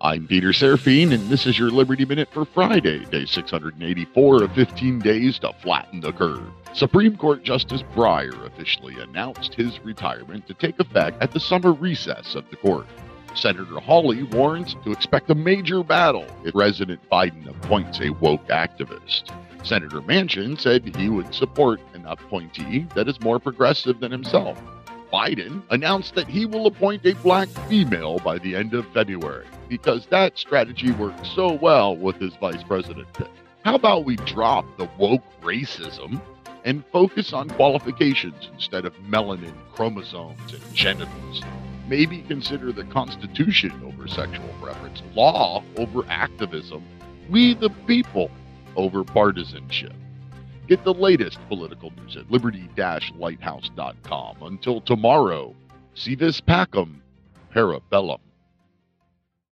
I'm Peter Serafine, and this is your Liberty Minute for Friday, day 684 of 15 days to flatten the curve. Supreme Court Justice Breyer officially announced his retirement to take effect at the summer recess of the court. Senator Hawley warns to expect a major battle if President Biden appoints a woke activist. Senator Manchin said he would support an appointee that is more progressive than himself. Biden announced that he will appoint a black female by the end of February because that strategy worked so well with his vice president. How about we drop the woke racism and focus on qualifications instead of melanin, chromosomes, and genitals? Maybe consider the Constitution over sexual preference, law over activism, we the people over partisanship. Get the latest political news at liberty-lighthouse.com. Until tomorrow, si vis pacem, parabellum.